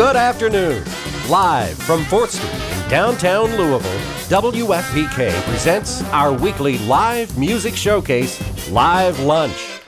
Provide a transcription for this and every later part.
Good afternoon. Live from 4th Street in downtown Louisville, WFPK presents our weekly live music showcase, Live Lunch.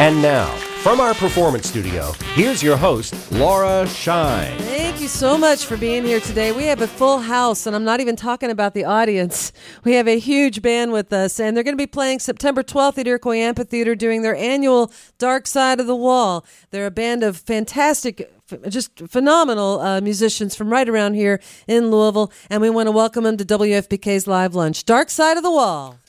And now, from our performance studio, here's your host, Laura Shine. Thank you so much for being here today. We have a full house, and I'm not even talking about the audience. We have a huge band with us, and they're going to be playing September 12th at Iroquois Amphitheater doing their annual Dark Side of the Wall. They're a band of fantastic just phenomenal uh, musicians from right around here in Louisville, and we want to welcome them to WFPK's Live Lunch. Dark Side of the Wall.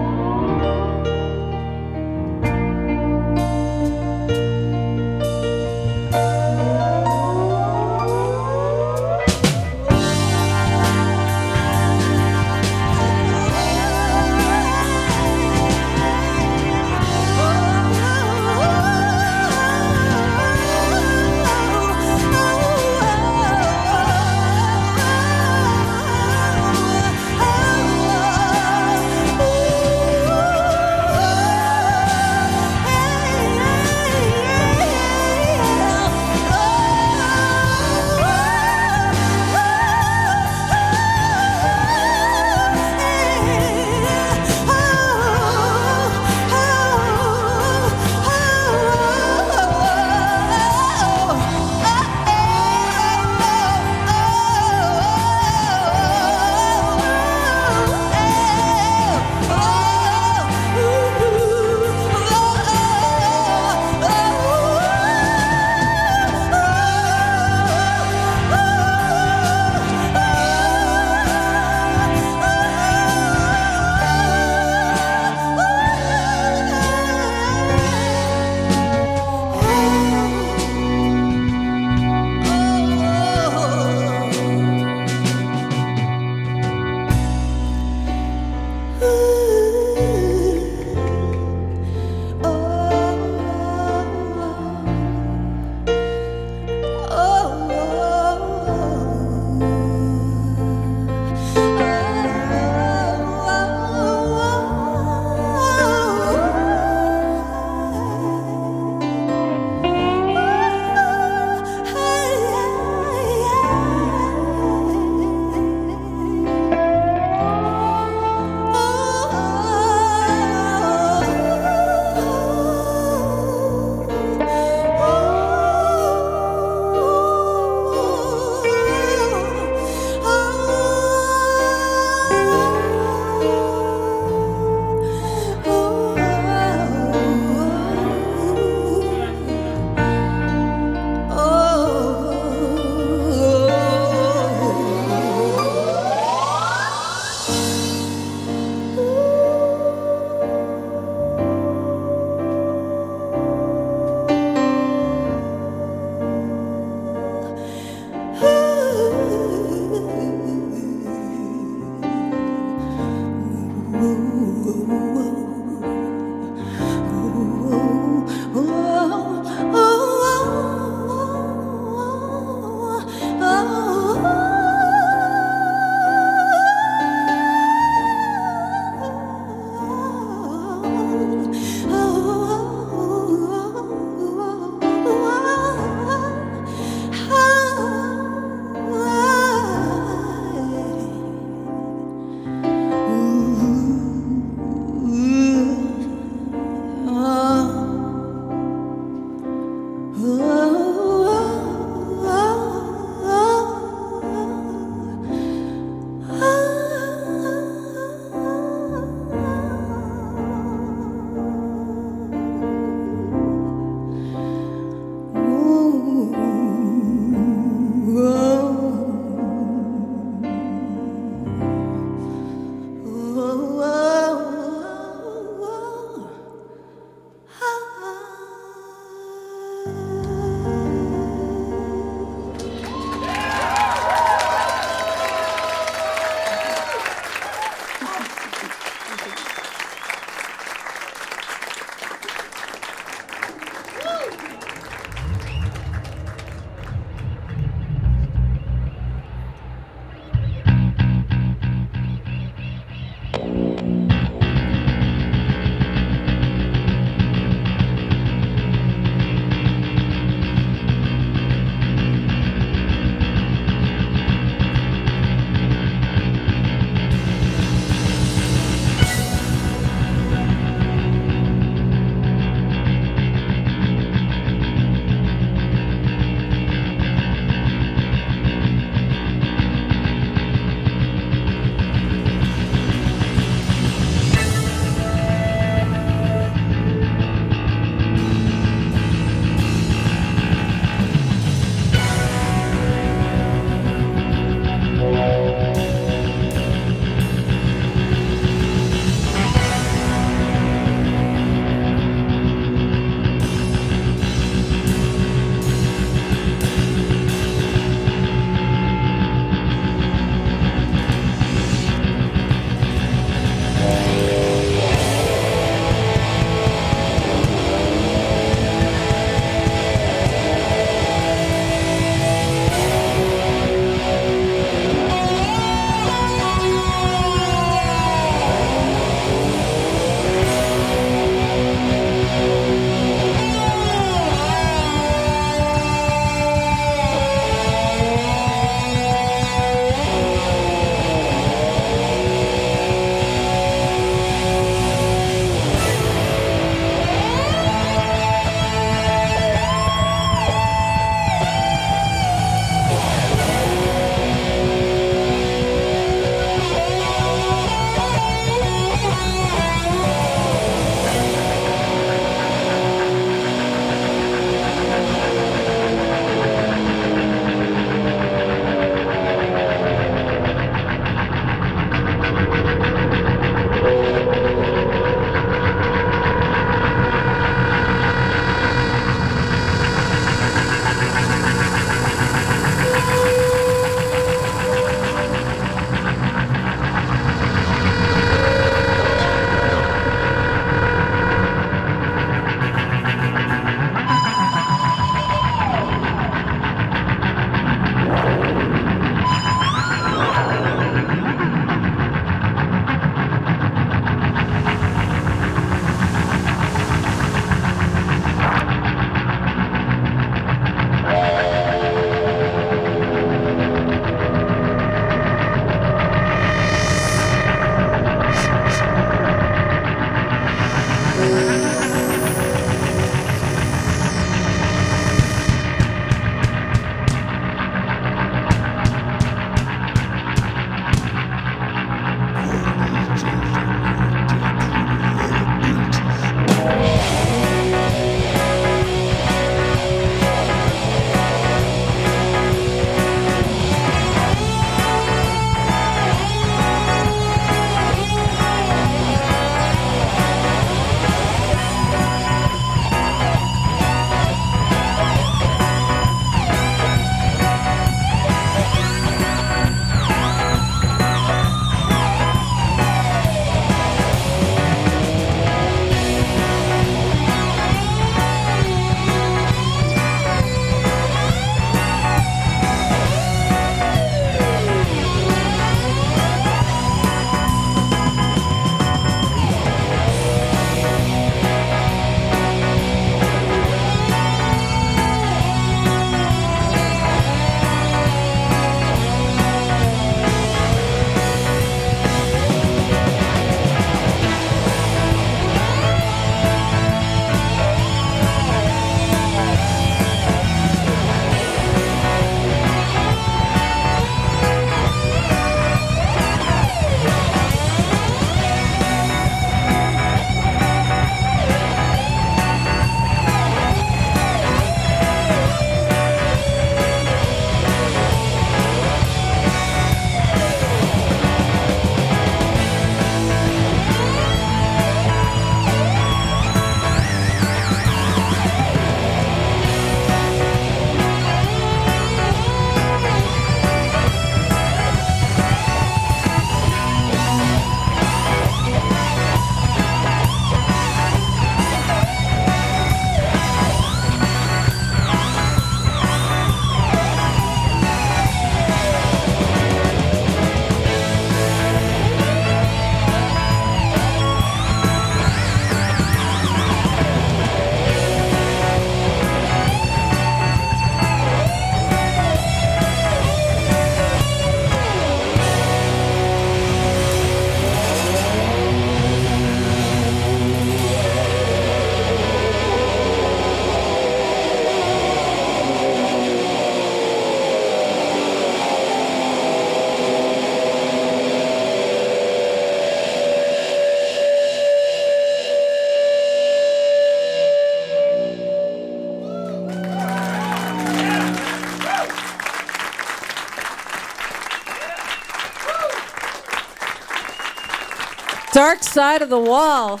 Side of the Wall.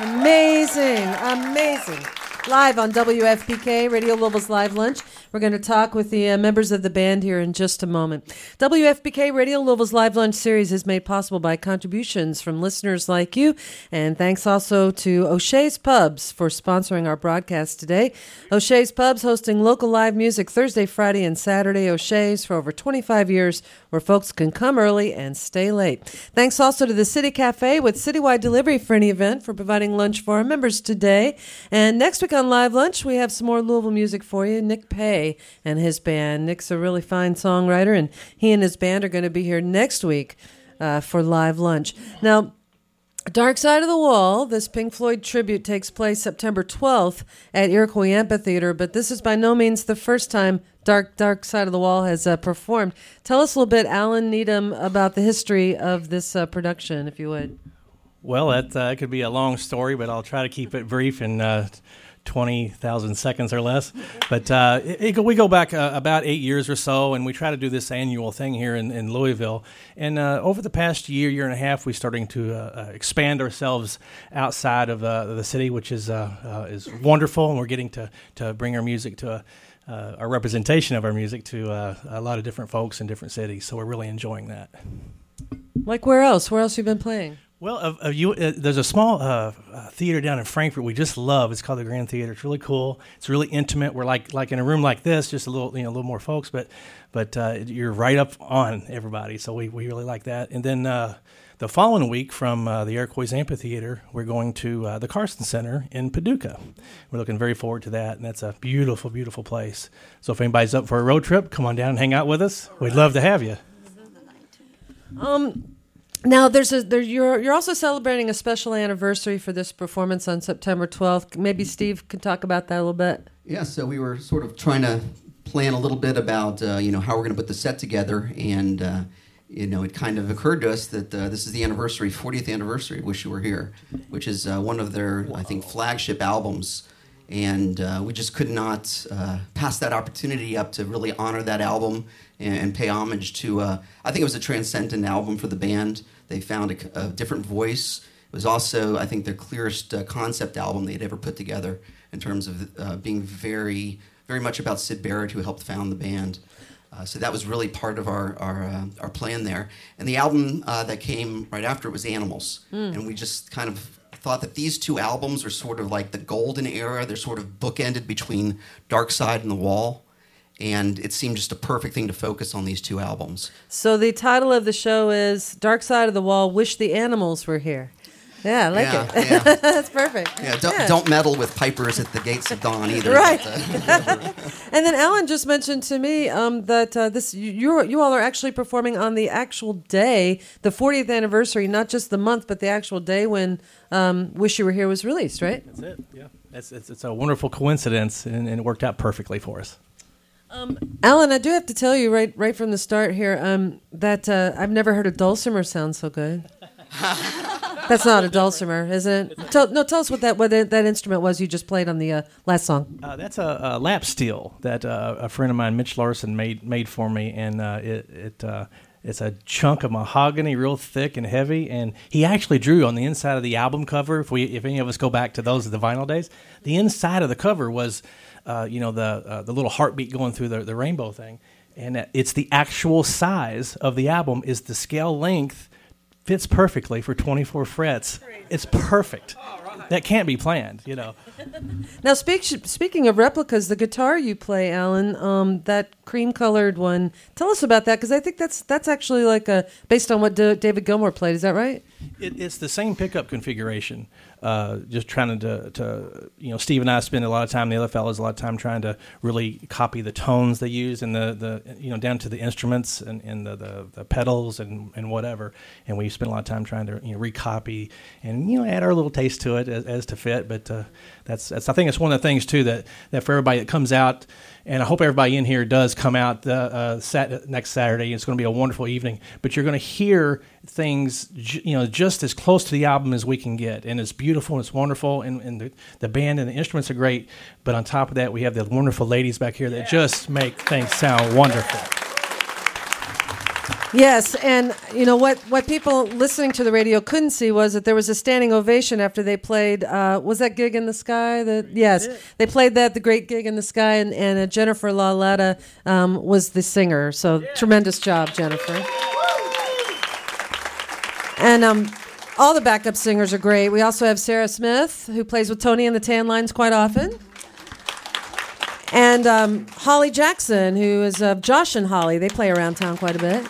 Amazing, amazing. Live on WFPK, Radio Louisville's Live Lunch. We're going to talk with the uh, members of the band here in just a moment. WFPK Radio Louisville's Live Lunch series is made possible by contributions from listeners like you. And thanks also to O'Shea's Pubs for sponsoring our broadcast today. O'Shea's Pubs hosting local live music Thursday, Friday, and Saturday. O'Shea's for over 25 years, where folks can come early and stay late. Thanks also to the City Cafe with citywide delivery for any event for providing lunch for our members today. And next week on Live Lunch, we have some more Louisville music for you. Nick Pay and his band. Nick's a really fine songwriter, and he and his band are going to be here next week uh, for live lunch. Now, Dark Side of the Wall, this Pink Floyd tribute takes place September 12th at Iroquois Amphitheater, but this is by no means the first time Dark Dark Side of the Wall has uh, performed. Tell us a little bit, Alan Needham, about the history of this uh, production, if you would. Well, that uh, could be a long story, but I'll try to keep it brief and uh, 20,000 seconds or less. But uh, it, it, we go back uh, about eight years or so, and we try to do this annual thing here in, in Louisville. And uh, over the past year, year and a half, we're starting to uh, uh, expand ourselves outside of uh, the city, which is is wonderful. And we're getting to, to bring our music to a, our representation of our music to a lot of different folks in different cities. So we're really enjoying that. Like where else? Where else have you been playing? Well, uh, you, uh, there's a small uh, uh, theater down in Frankfort we just love. It's called the Grand Theater. It's really cool. It's really intimate. We're like like in a room like this, just a little you know a little more folks, but but uh, you're right up on everybody. So we, we really like that. And then the following week from the Iroquois Amphitheater, we're going to the Carson Center in Paducah. We're looking very forward to that, and that's a beautiful, beautiful place. So if anybody's up for a road trip, come on down and hang out with us. We'd love to have you. Um now, there's a there, you're you're also celebrating a special anniversary for this performance on September 12th. Maybe Steve can talk about that a little bit. Yeah, so we were sort of trying to plan a little bit about uh, you know how we're going to put the set together, and uh, you know it kind of occurred to us that uh, this is the anniversary, 40th anniversary. Wish You Were Here, which is uh, one of their I think flagship albums, and uh, we just could not uh, pass that opportunity up to really honor that album and, and pay homage to. I think it was a transcendent album for the band. They found a, a different voice. It was also, I think, their clearest uh, concept album they'd ever put together in terms of uh, being very, very much about Syd Barrett, who helped found the band. Uh, so that was really part of our our, uh, our plan there. And the album uh, that came right after it was Animals, mm. and we just kind of thought that these two albums are sort of like the golden era. They're sort of bookended between Dark Side and the Wall and it seemed just a perfect thing to focus on these two albums. So the title of the show is Dark Side of the Wall Wish the Animals Were Here. Yeah, I like yeah, it. Yeah. That's perfect. Yeah don't, yeah. don't meddle with pipers at the gates of dawn either. Right. But, uh, and then Alan just mentioned to me um, that uh, this you you all are actually performing on the actual day, the 40th anniversary, not just the month, but the actual day when um, "Wish You Were Here" was released. Right. That's it. Yeah. It's, it's, it's a wonderful coincidence, and, and it worked out perfectly for us. Um, Alan, I do have to tell you right right from the start here um, that uh, I've never heard a dulcimer sound so good. That's not a dulcimer, is it? Tell, no, tell us what that what that instrument was you just played on the uh, last song. Uh, that's a, a, lap steel that uh, a friend of mine, Mitch Larson, made made for me, and uh, it it uh, it's a chunk of mahogany, real thick and heavy. And he actually drew on the inside of the album cover. If we if any of us go back to those of the vinyl days, the inside of the cover was uh, you know, the uh, the little heartbeat going through the, the rainbow thing. And it's the actual size of the album is the scale length fits perfectly for 24 frets. It's perfect. That can't be planned, you know. now, speak, speaking of replicas, the guitar you play, Alan, um, that cream-colored one. Tell us about that because I think that's that's actually like a based on what D- David Gilmour played. Is that right? It, it's the same pickup configuration. Uh, just trying to, to, you know, Steve and I spend a lot of time, the other fellows, a lot of time trying to really copy the tones they use and the, the you know, down to the instruments and, and the, the, the pedals and, and whatever. And we spend a lot of time trying to, you know, recopy and, you know, add our little taste to it as, as to fit. But uh, that's, that's, I think it's one of the things, too, that, that for everybody that comes out, and I hope everybody in here does come out uh, uh, sat- next Saturday. It's going to be a wonderful evening. But you're going to hear things, you know, just as close to the album as we can get, and it's beautiful and it's wonderful, and, and the, the band and the instruments are great. But on top of that, we have the wonderful ladies back here that just make things sound wonderful. Yes, and you know what? What people listening to the radio couldn't see was that there was a standing ovation after they played. Uh, was that gig in the sky? That yes, they played that the great gig in the sky, and, and uh, Jennifer Laletta um, was the singer. So tremendous job, Jennifer. And um, all the backup singers are great. We also have Sarah Smith, who plays with Tony and the Tan Lines quite often. And um, Holly Jackson, who is uh, Josh and Holly. They play around town quite a bit.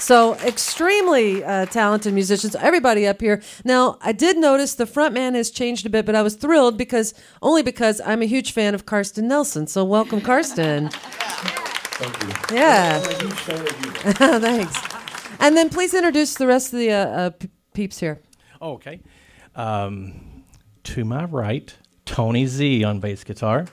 So extremely uh, talented musicians, everybody up here. Now, I did notice the front man has changed a bit, but I was thrilled because only because I'm a huge fan of Karsten Nelson. So welcome, Karsten. Thank you. Yeah. I'm a huge fan of you. Thanks. And then please introduce the rest of the uh, uh, peeps here. Oh, okay. Um, to my right, Tony Z on bass guitar.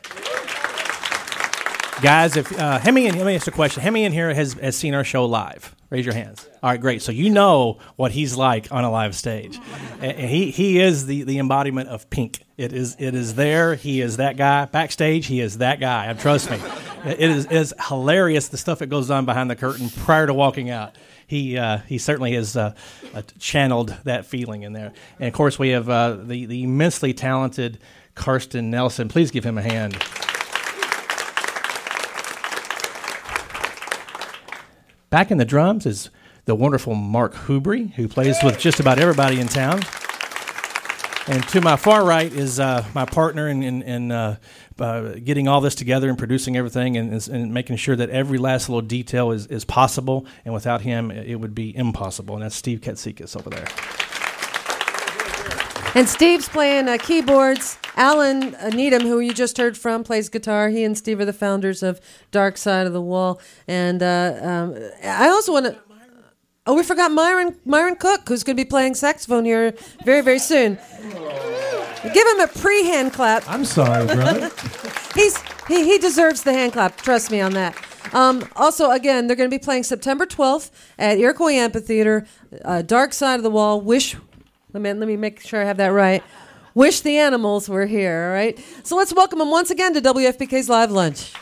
Guys, if uh, how many? Let me ask you a question. Hemi in here has, has seen our show live? Raise your hands. All right, great. So you know what he's like on a live stage. And he he is the, the embodiment of pink. It is it is there. He is that guy backstage. He is that guy. Trust me, it is it is hilarious the stuff that goes on behind the curtain prior to walking out. He uh, he certainly has uh, uh, channeled that feeling in there. And of course, we have uh, the the immensely talented Karsten Nelson. Please give him a hand. Back in the drums is the wonderful Mark Hubry, who plays with just about everybody in town. And to my far right is uh, my partner in, in, in uh, uh, getting all this together and producing everything and, and making sure that every last little detail is, is possible. And without him, it would be impossible. And that's Steve Katsikas over there. And Steve's playing uh, keyboards. Alan uh, Needham, who you just heard from, plays guitar. He and Steve are the founders of Dark Side of the Wall. And uh, um, I also want to. Oh, we forgot Myron Myron Cook, who's going to be playing saxophone here very, very soon. Give him a pre-hand clap. I'm sorry, brother. He's he, he deserves the hand clap. Trust me on that. Um, also, again, they're going to be playing September 12th at Iroquois Amphitheater. Uh, Dark Side of the Wall. Wish. Let me let me make sure I have that right. Wish the animals were here. All right. So let's welcome them once again to WFPK's Live Lunch.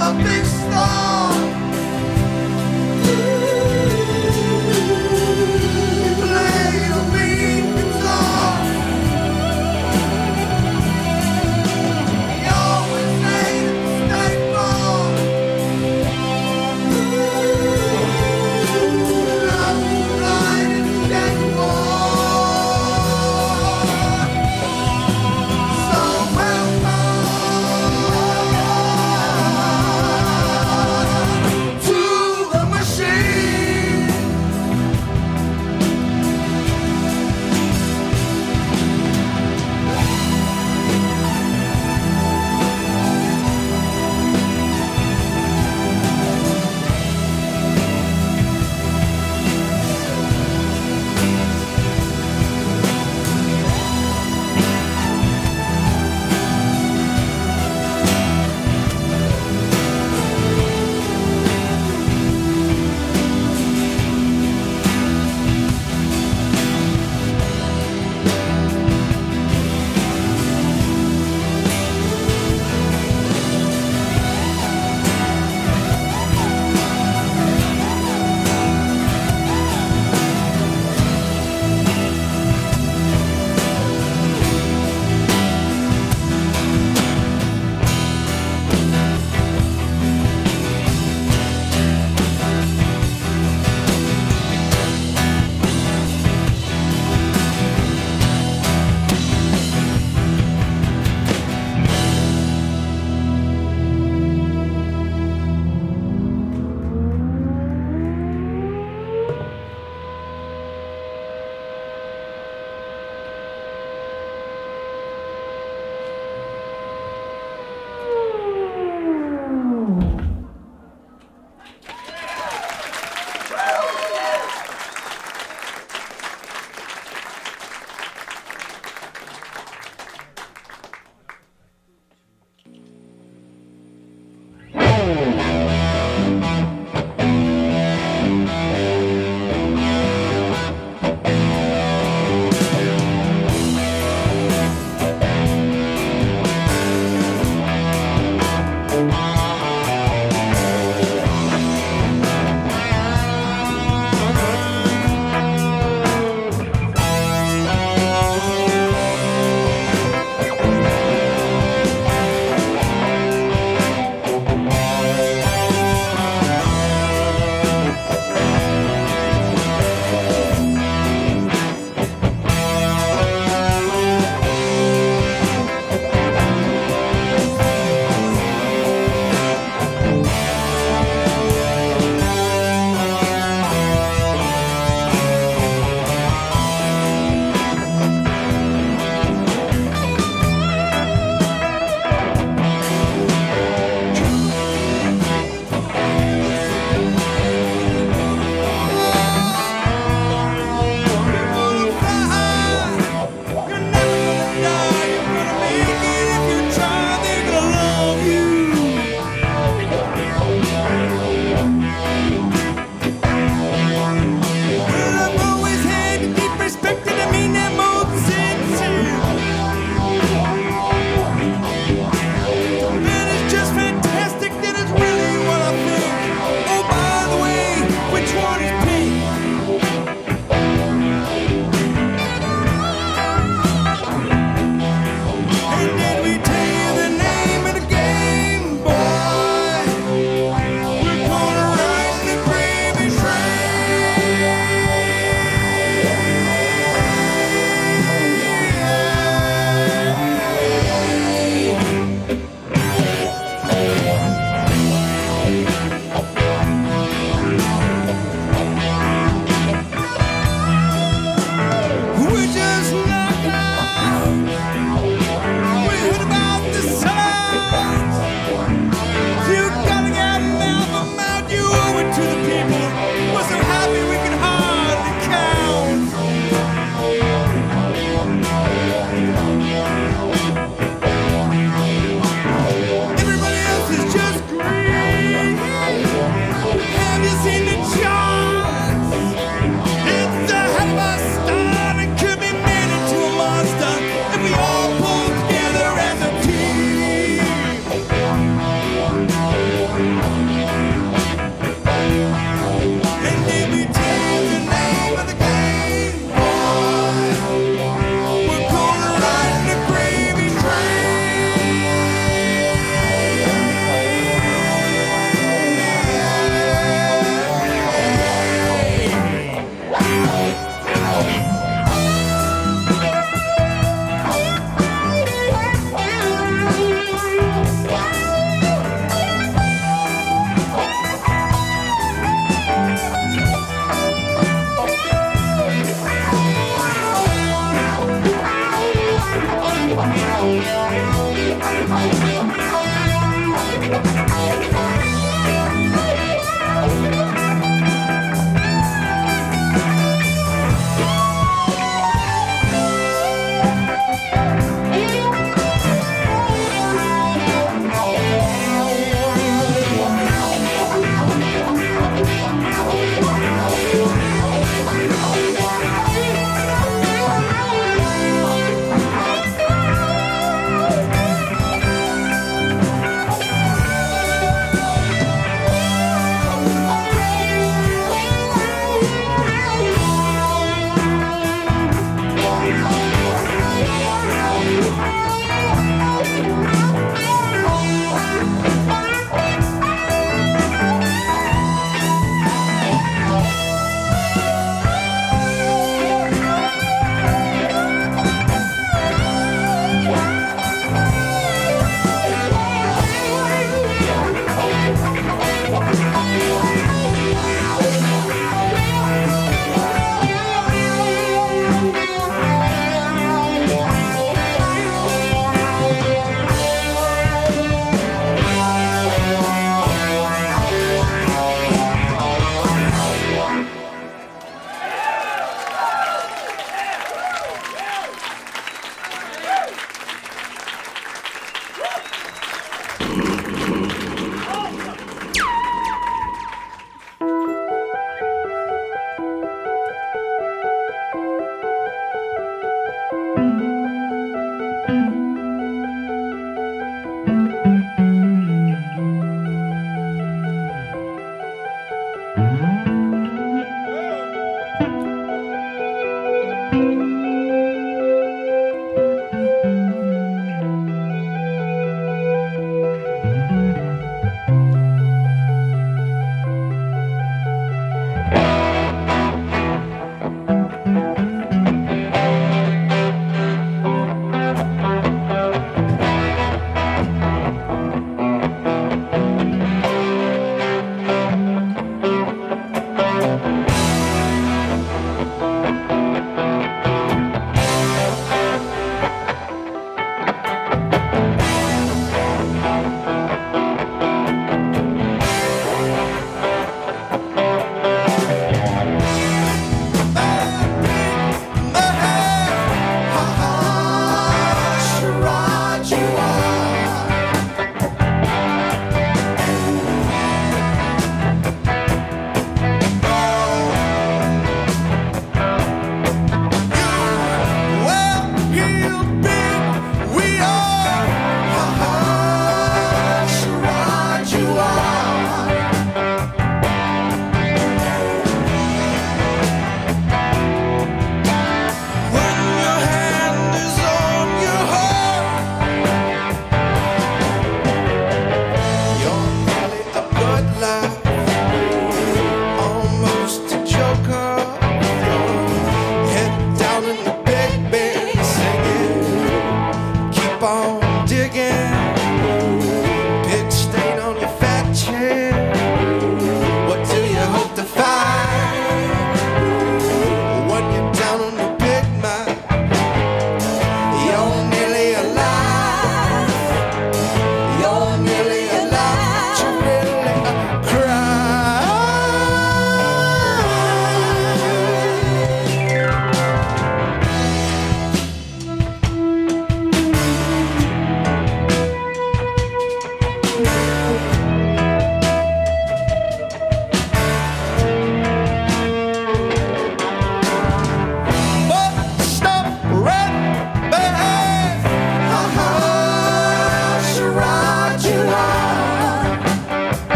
of a big star.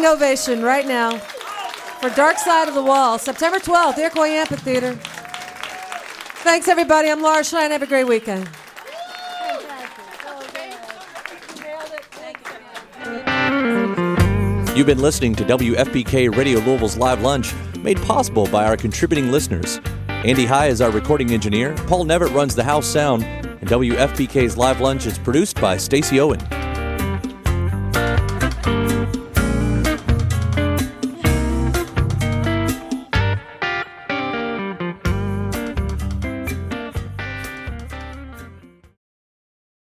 Standing ovation right now for Dark Side of the Wall, September 12th, Iroquois Amphitheater. Thanks, everybody. I'm Laura Shine. Have a great weekend. You've been listening to WFPK Radio Louisville's Live Lunch, made possible by our contributing listeners. Andy High is our recording engineer, Paul Nevitt runs the house sound, and WFPK's Live Lunch is produced by Stacy Owen.